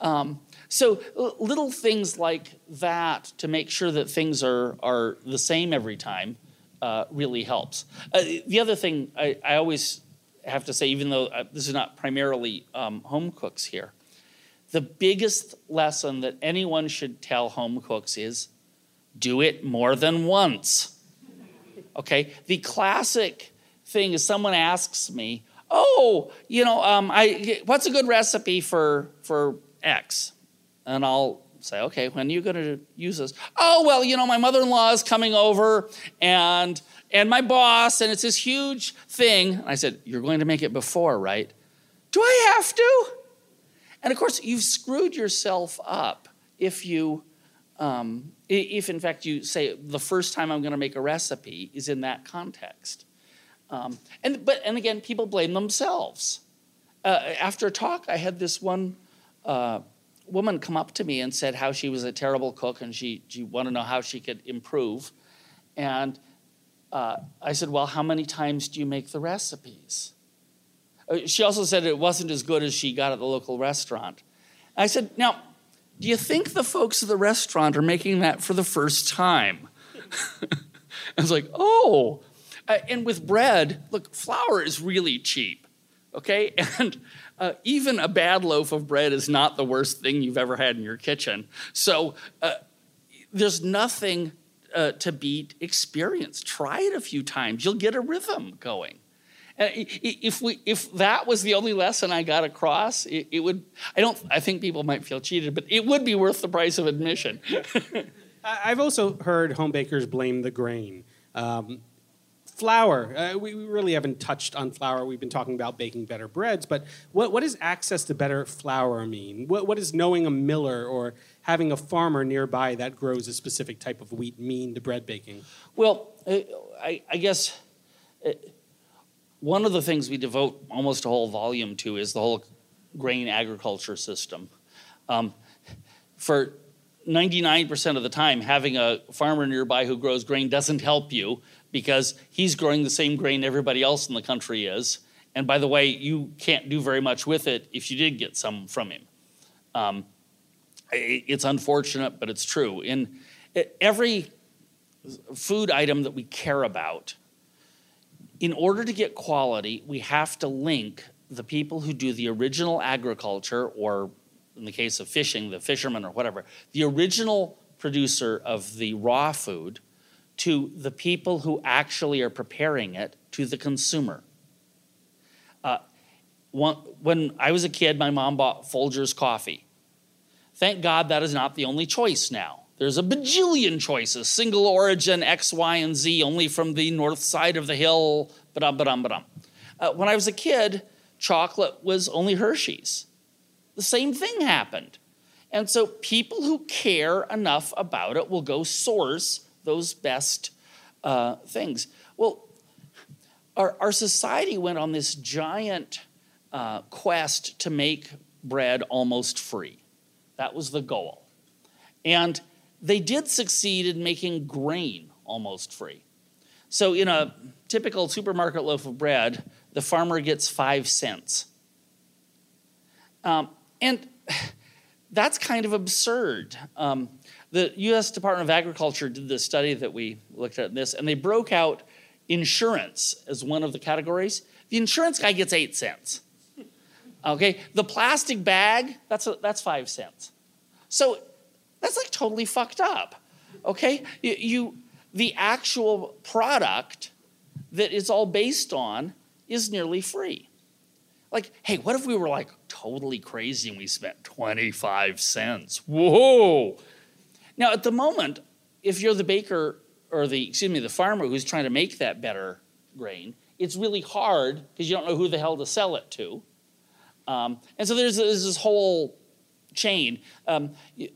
Um, so little things like that to make sure that things are, are the same every time uh, really helps. Uh, the other thing I, I always have to say, even though uh, this is not primarily um, home cooks here, the biggest lesson that anyone should tell home cooks is do it more than once. Okay? The classic thing is someone asks me, "Oh, you know, um, I what's a good recipe for for X?" And I'll say, "Okay, when are you going to use this?" "Oh, well, you know, my mother-in-law is coming over, and and my boss, and it's this huge thing." And I said, "You're going to make it before, right?" "Do I have to?" And of course, you've screwed yourself up if you, um, if in fact you say the first time I'm going to make a recipe is in that context. Um, and but and again, people blame themselves. Uh, after a talk, I had this one uh, woman come up to me and said how she was a terrible cook and she she wanted to know how she could improve. And uh, I said, well, how many times do you make the recipes? Uh, She also said it wasn't as good as she got at the local restaurant. I said, now, do you think the folks at the restaurant are making that for the first time? (laughs) I was like, oh. Uh, and with bread, look, flour is really cheap, okay? (laughs) And uh, even a bad loaf of bread is not the worst thing you've ever had in your kitchen. So uh, there's nothing uh, to beat experience. Try it a few times, you'll get a rhythm going. Uh, If we, if that was the only lesson I got across, it, it would. I don't. I think people might feel cheated, but it would be worth the price of admission. (laughs) I've also heard home bakers blame the grain. Um, flour, uh, we we really haven't touched on flour. We've been talking about baking better breads, but what, what does access to better flour mean? What, what does knowing a miller or having a farmer nearby that grows a specific type of wheat mean to bread baking? Well, uh, I, I guess uh, one of the things we devote almost a whole volume to is the whole grain agriculture system. Um, for 99% of the time, having a farmer nearby who grows grain doesn't help you because he's growing the same grain everybody else in the country is. And by the way, you can't do very much with it if you did get some from him. Um, it's unfortunate, but it's true. In every food item that we care about, in order to get quality, we have to link the people who do the original agriculture, or in the case of fishing, the fishermen or whatever, the original producer of the raw food to the people who actually are preparing it to the consumer. Uh, when I was a kid, my mom bought Folgers coffee. Thank God that is not the only choice now. There's a bajillion choices, single origin, X, Y, and Z, only from the north side of the hill, ba-dum, ba-dum, ba-dum. Uh, when I was a kid, chocolate was only Hershey's. The same thing happened. And so people who care enough about it will go source those best uh, things. Well, our, our society went on this giant uh, quest to make bread almost free. That was the goal. And they did succeed in making grain almost free. So, in a typical supermarket loaf of bread, the farmer gets five cents. Um, and (sighs) that's kind of absurd. Um, the US Department of Agriculture did this study that we looked at in this, and they broke out insurance as one of the categories. The insurance guy gets eight cents. Okay, the plastic bag, that's, a, that's five cents. So that's like totally fucked up. Okay, you, you the actual product that it's all based on is nearly free. Like, hey, what if we were like totally crazy and we spent 25 cents? Whoa! Now, at the moment, if you're the baker or the, excuse me, the farmer who's trying to make that better grain, it's really hard because you don't know who the hell to sell it to. Um, and so there's, there's, this whole chain. Um,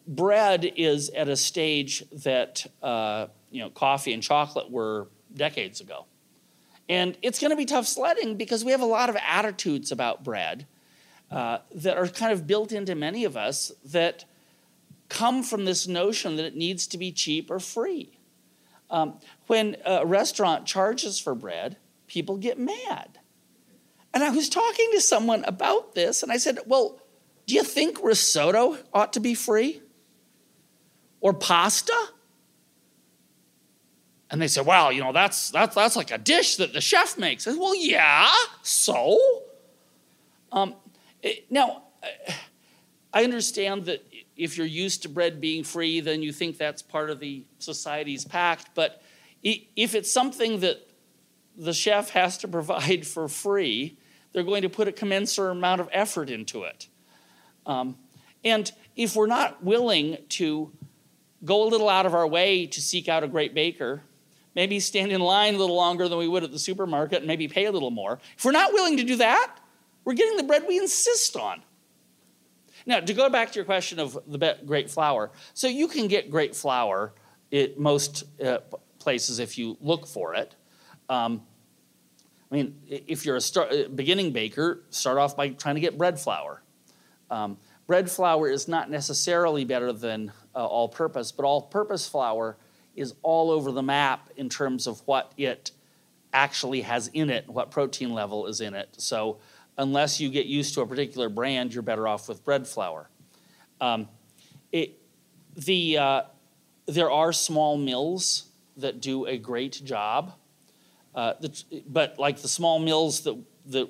bread is at a stage that uh, you know coffee and chocolate were decades ago, and it's going to be tough sledding because we have a lot of attitudes about bread uh, that are kind of built into many of us that come from this notion that it needs to be cheap or free. Um, when a restaurant charges for bread, people get mad. And I was talking to someone about this, and I said, Well, do you think risotto ought to be free? Or pasta? And they said, Well, you know, that's, that's, that's like a dish that the chef makes. I said, Well, yeah, so? Um, it, now, I understand that if you're used to bread being free, then you think that's part of the society's pact. But if it's something that the chef has to provide for free, they're going to put a commensurate amount of effort into it. Um, and if we're not willing to go a little out of our way to seek out a great baker, maybe stand in line a little longer than we would at the supermarket and maybe pay a little more, if we're not willing to do that, we're getting the bread we insist on. Now, to go back to your question of the great flour, so you can get great flour at most uh, places if you look for it. Um, I mean, if you're a start, uh, beginning baker, start off by trying to get bread flour. Um, bread flour is not necessarily better than uh, all purpose, but all purpose flour is all over the map in terms of what it actually has in it, what protein level is in it. So, unless you get used to a particular brand, you're better off with bread flour. Um, it, the, uh, there are small mills that do a great job, uh, the, but like the small mills that, that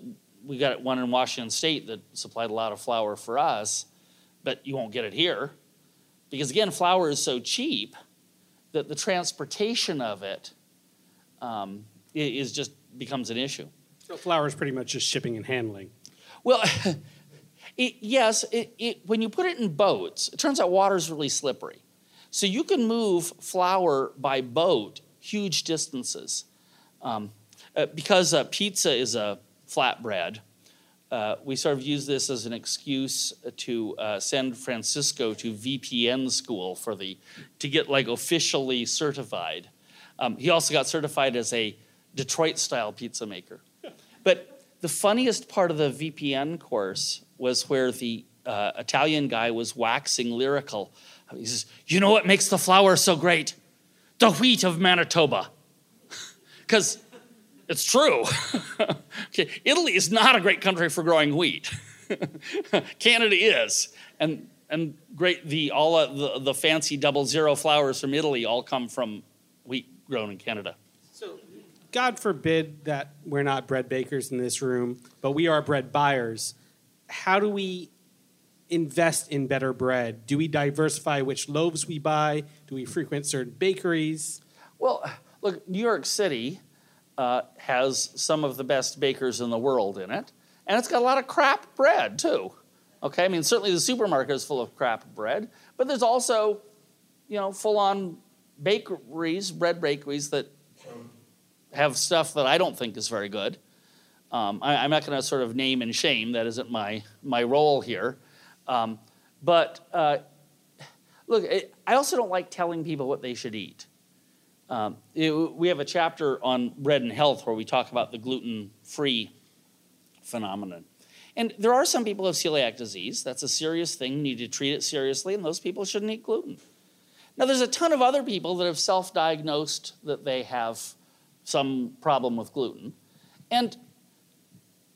we got one in Washington State that supplied a lot of flour for us, but you won't get it here because again, flour is so cheap that the transportation of it um, is just becomes an issue. So flour is pretty much just shipping and handling. Well, (laughs) it, yes, it, it, when you put it in boats, it turns out water is really slippery. So you can move flour by boat huge distances. Um, uh, because uh, pizza is a flatbread, uh, we sort of use this as an excuse to uh, send Francisco to VPN school for the to get like officially certified. Um, he also got certified as a Detroit style pizza maker. (laughs) But the funniest part of the VPN course was where the uh, Italian guy was waxing lyrical. He says, You know what makes the flour so great? The wheat of Manitoba. (laughs) Because it's true. (laughs) okay, Italy is not a great country for growing wheat. (laughs) Canada is. And, and great, the, all uh, the, the fancy double zero flours from Italy all come from wheat grown in Canada. So God forbid that we're not bread bakers in this room, but we are bread buyers. How do we invest in better bread? Do we diversify which loaves we buy? Do we frequent certain bakeries? Well, look, New York City uh, has some of the best bakers in the world in it, and it's got a lot of crap bread too. Okay, I mean certainly the supermarket is full of crap bread, but there's also, you know, full-on bakeries, bread bakeries that have stuff that I don't think is very good. Um, I, am not going to sort of name and shame. That isn't my my role here. Um, but uh, look, I also don't like telling people what they should eat. Um, it, we have a chapter on bread and health where we talk about the gluten-free phenomenon, And there are some people who have celiac disease. That's a serious thing. You need to treat it seriously, and those people shouldn't eat gluten. Now, there's a ton of other people that have self diagnosed that they have some problem with gluten. And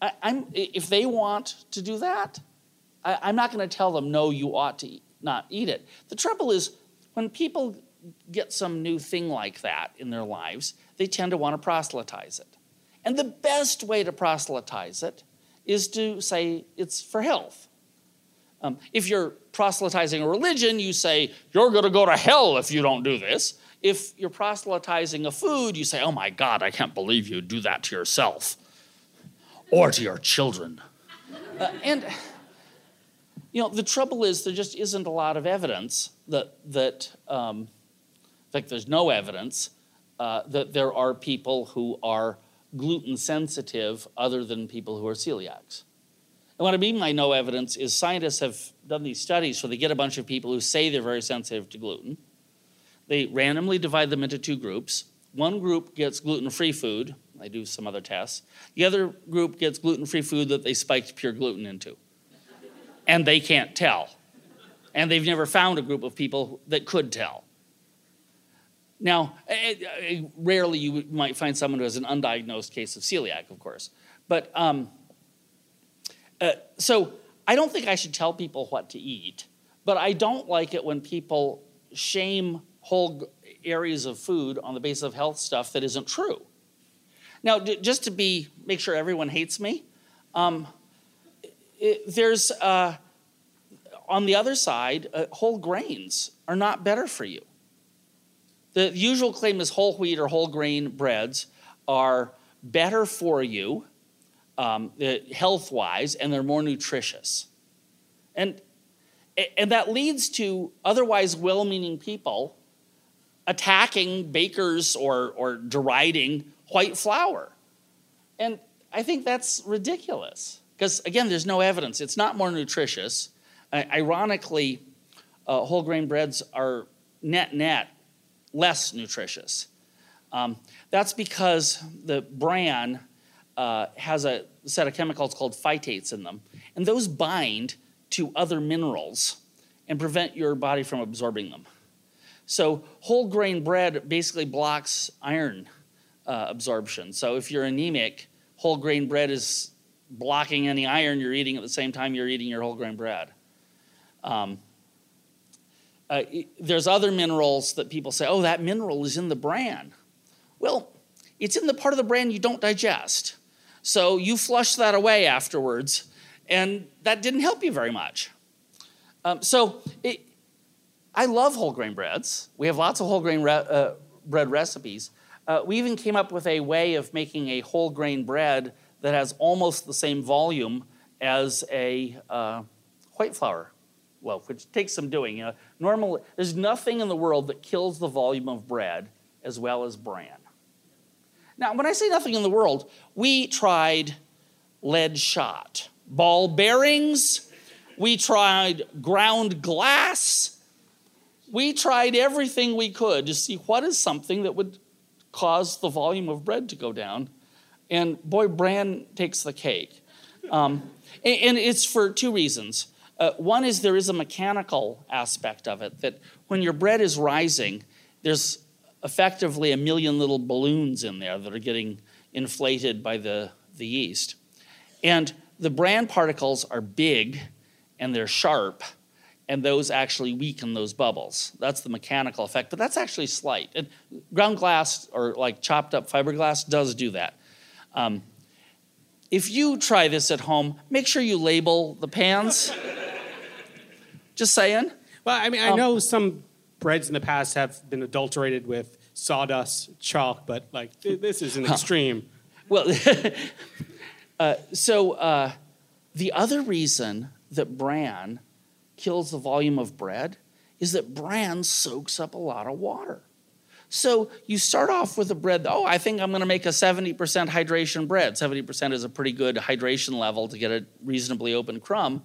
I, am if they want to do that, I, am not going to tell them, no, you ought to eat, not eat it. The trouble is, when people get some new thing like that in their lives, they tend to want to proselytize it. And the best way to proselytize it is to say it's for health. Um, if you're proselytizing a religion, you say, you're going to go to hell if you don't do this. If you're proselytizing a food, you say, oh my God, I can't believe you do that to yourself or to your children. Uh, and, you know, the trouble is there just isn't a lot of evidence that, that um, fact, there's no evidence uh, that there are people who are gluten sensitive other than people who are celiacs. And what I mean by no evidence is scientists have done these studies where they get a bunch of people who say they're very sensitive to gluten. They randomly divide them into two groups. One group gets gluten free food, they do some other tests. The other group gets gluten free food that they spiked pure gluten into. And they can't tell. And they've never found a group of people that could tell. Now, rarely you might find someone who has an undiagnosed case of celiac, of course. But um, uh, so I don't think I should tell people what to eat, but I don't like it when people shame whole areas of food on the basis of health stuff that isn't true. Now, just to be make sure everyone hates me, um, it, there's uh, on the other side, uh, whole grains are not better for you. The usual claim is whole wheat or whole grain breads are better for you um, health wise and they're more nutritious. And, and that leads to otherwise well meaning people attacking bakers or, or deriding white flour. And I think that's ridiculous because, again, there's no evidence. It's not more nutritious. Uh, ironically, uh, whole grain breads are net net less nutritious. Um, that's because the bran uh, has a set of chemicals called phytates in them, and those bind to other minerals and prevent your body from absorbing them. So, whole grain bread basically blocks iron uh, absorption. So, if you're anemic, whole grain bread is blocking any iron you're eating at the same time you're eating your whole grain bread. Um, uh, there's other minerals that people say, oh, that mineral is in the bran. Well, it's in the part of the bran you don't digest. So you flush that away afterwards, and that didn't help you very much. Um, so it, I love whole grain breads. We have lots of whole grain re- uh, bread recipes. Uh, we even came up with a way of making a whole grain bread that has almost the same volume as a uh, white flour loaf, which takes some doing. You know, normally, there's nothing in the world that kills the volume of bread as well as bran. Now, when I say nothing in the world, we tried lead shot, ball bearings, we tried ground glass, we tried everything we could to see what is something that would cause the volume of bread to go down. And boy, bran takes the cake. Um, and, and it's for two reasons. Uh, one is there is a mechanical aspect of it that when your bread is rising, there's effectively a million little balloons in there that are getting inflated by the, the yeast. And the bran particles are big and they're sharp, and those actually weaken those bubbles. That's the mechanical effect, but that's actually slight. And ground glass or like chopped up fiberglass does do that. Um, if you try this at home, make sure you label the pans. (laughs) Just saying. Well, I mean, I um, know some breads in the past have been adulterated with sawdust, chalk, but like this is an huh. extreme. Well, (laughs) uh, so uh, the other reason that bran kills the volume of bread is that bran soaks up a lot of water. So you start off with a bread, oh, I think I'm going to make a 70% hydration bread. 70% is a pretty good hydration level to get a reasonably open crumb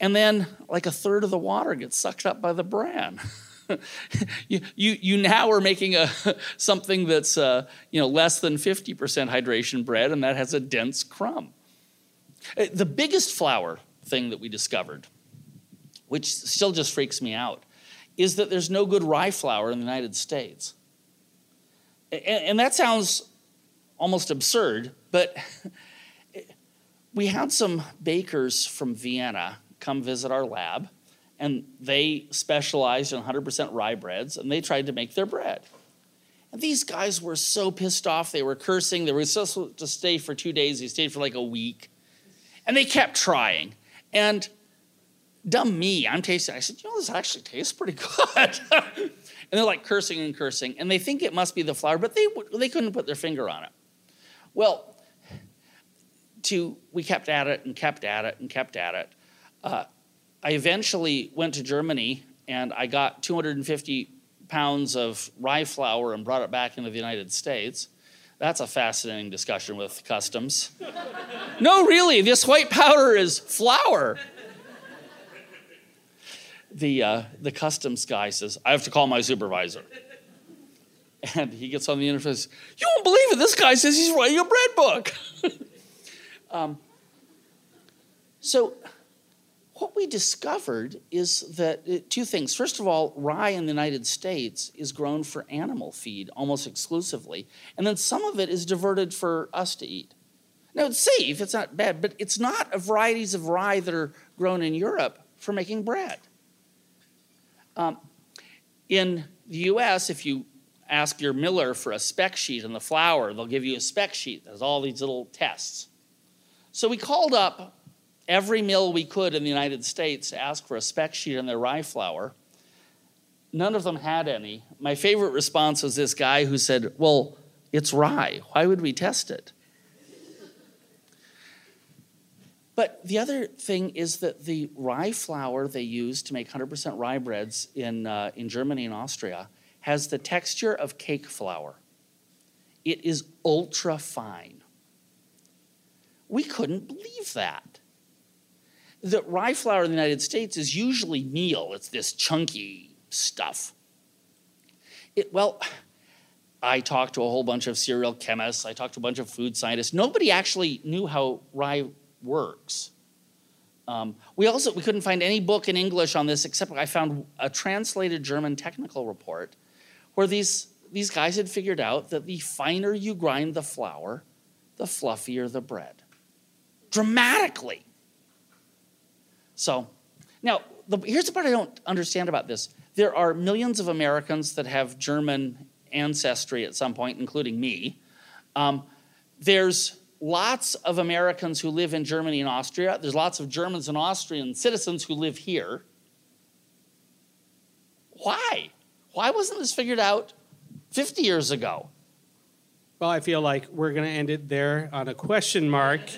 and then like a third of the water gets sucked up by the bran. (laughs) you, you, you now are making a, (laughs) something that's uh, you know, less than 50% hydration bread, and that has a dense crumb. Uh, The biggest flour thing that we discovered, which still just freaks me out, is that there's no good rye flour in the United States. And, and that sounds almost absurd, but (laughs) we had some bakers from Vienna come visit our lab, and they specialized in 100% rye breads, and they tried to make their bread. And these guys were so pissed off. They were cursing. They were supposed to stay for two days. They stayed for like a week. And they kept trying. And dumb me, I'm tasting. I said, you know, this actually tastes pretty good. (laughs) and they're like cursing and cursing. And they think it must be the flour, but they, they couldn't put their finger on it. Well, to, we kept at it and kept at it and kept at it. Uh, I eventually went to Germany and I got 250 pounds of rye flour and brought it back into the United States. That's a fascinating discussion with customs. (laughs) no, really, this white powder is flour. The, uh, the customs guy says, I have to call my supervisor. And he gets on the interface, You won't believe it, this guy says he's writing a bread book. (laughs) um, so, what we discovered is that uh, two things. First of all, rye in the United States is grown for animal feed almost exclusively, and then some of it is diverted for us to eat. Now, it's safe, it's not bad, but it's not varieties of rye that are grown in Europe for making bread. Um, in the US, if you ask your miller for a spec sheet on the flour, they'll give you a spec sheet that has all these little tests. So we called up every mill we could in the United States to ask for a spec sheet on their rye flour. None of them had any. My favorite response was this guy who said, Well, it's rye. Why would we test it? But the other thing is that the rye flour they use to make 100% rye breads in, uh, in Germany and Austria has the texture of cake flour. It is ultra fine. We couldn't believe that. The rye flour in the United States is usually meal, it's this chunky stuff. It, well, I talked to a whole bunch of cereal chemists, I talked to a bunch of food scientists. Nobody actually knew how rye works. Um, we also we couldn't find any book in English on this except I found a translated German technical report where these these guys had figured out that the finer you grind the flour, the fluffier the bread. Dramatically. So, now the, here's the part I don't understand about this. There are millions of Americans that have German ancestry at some point, including me. Um, there's lots of Americans who live in Germany and Austria. There's lots of Germans and Austrian citizens who live here. Why? Why wasn't this figured out 50 years ago? Well, I feel like we're going to end it there on a question mark. (laughs)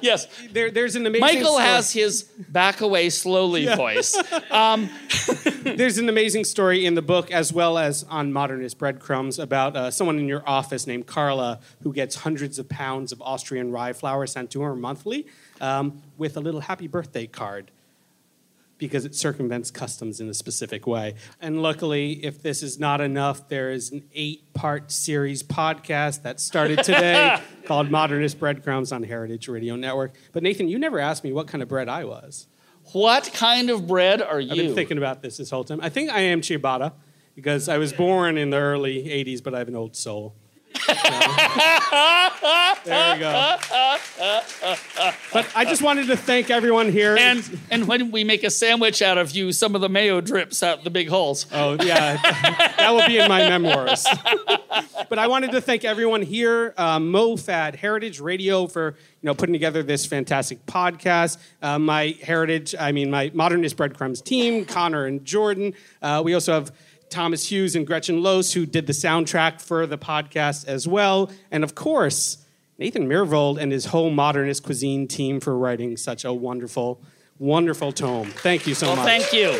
Yes, There, there's an amazing. Michael story. has his back away slowly voice. (laughs) Um, (laughs) There's an amazing story in the book, as well as on Modernist Breadcrumbs, about uh, someone in your office named Carla who gets hundreds of pounds of Austrian rye flour sent to her monthly um, with a little happy birthday card because it circumvents customs in a specific way. And luckily, if this is not enough, there is an eight part series podcast that started today (laughs) called Modernist Breadcrumbs on Heritage Radio Network. But Nathan, you never asked me what kind of bread I was. what kind of bread are you? I've been thinking about this this whole time. I think I am ciabatta because I was born in the early 80s, but I have an old soul. So, there you go. But I just wanted to thank everyone here. And and when we make a sandwich out of you, some of the mayo drips out the big holes. Oh, yeah. that will be in my memoirs. but I wanted to thank everyone here, uh, MoFad Heritage Radio, for you know putting together this fantastic podcast. Uh, my Heritage, I mean, my Modernist Breadcrumbs team, Connor and Jordan. Uh, we also have Thomas Hughes and Gretchen Lose, who did the soundtrack for the podcast as well. And of course, Nathan Myhrvold and his whole Modernist Cuisine team for writing such a wonderful, wonderful tome. Thank you so Well, much. thank you.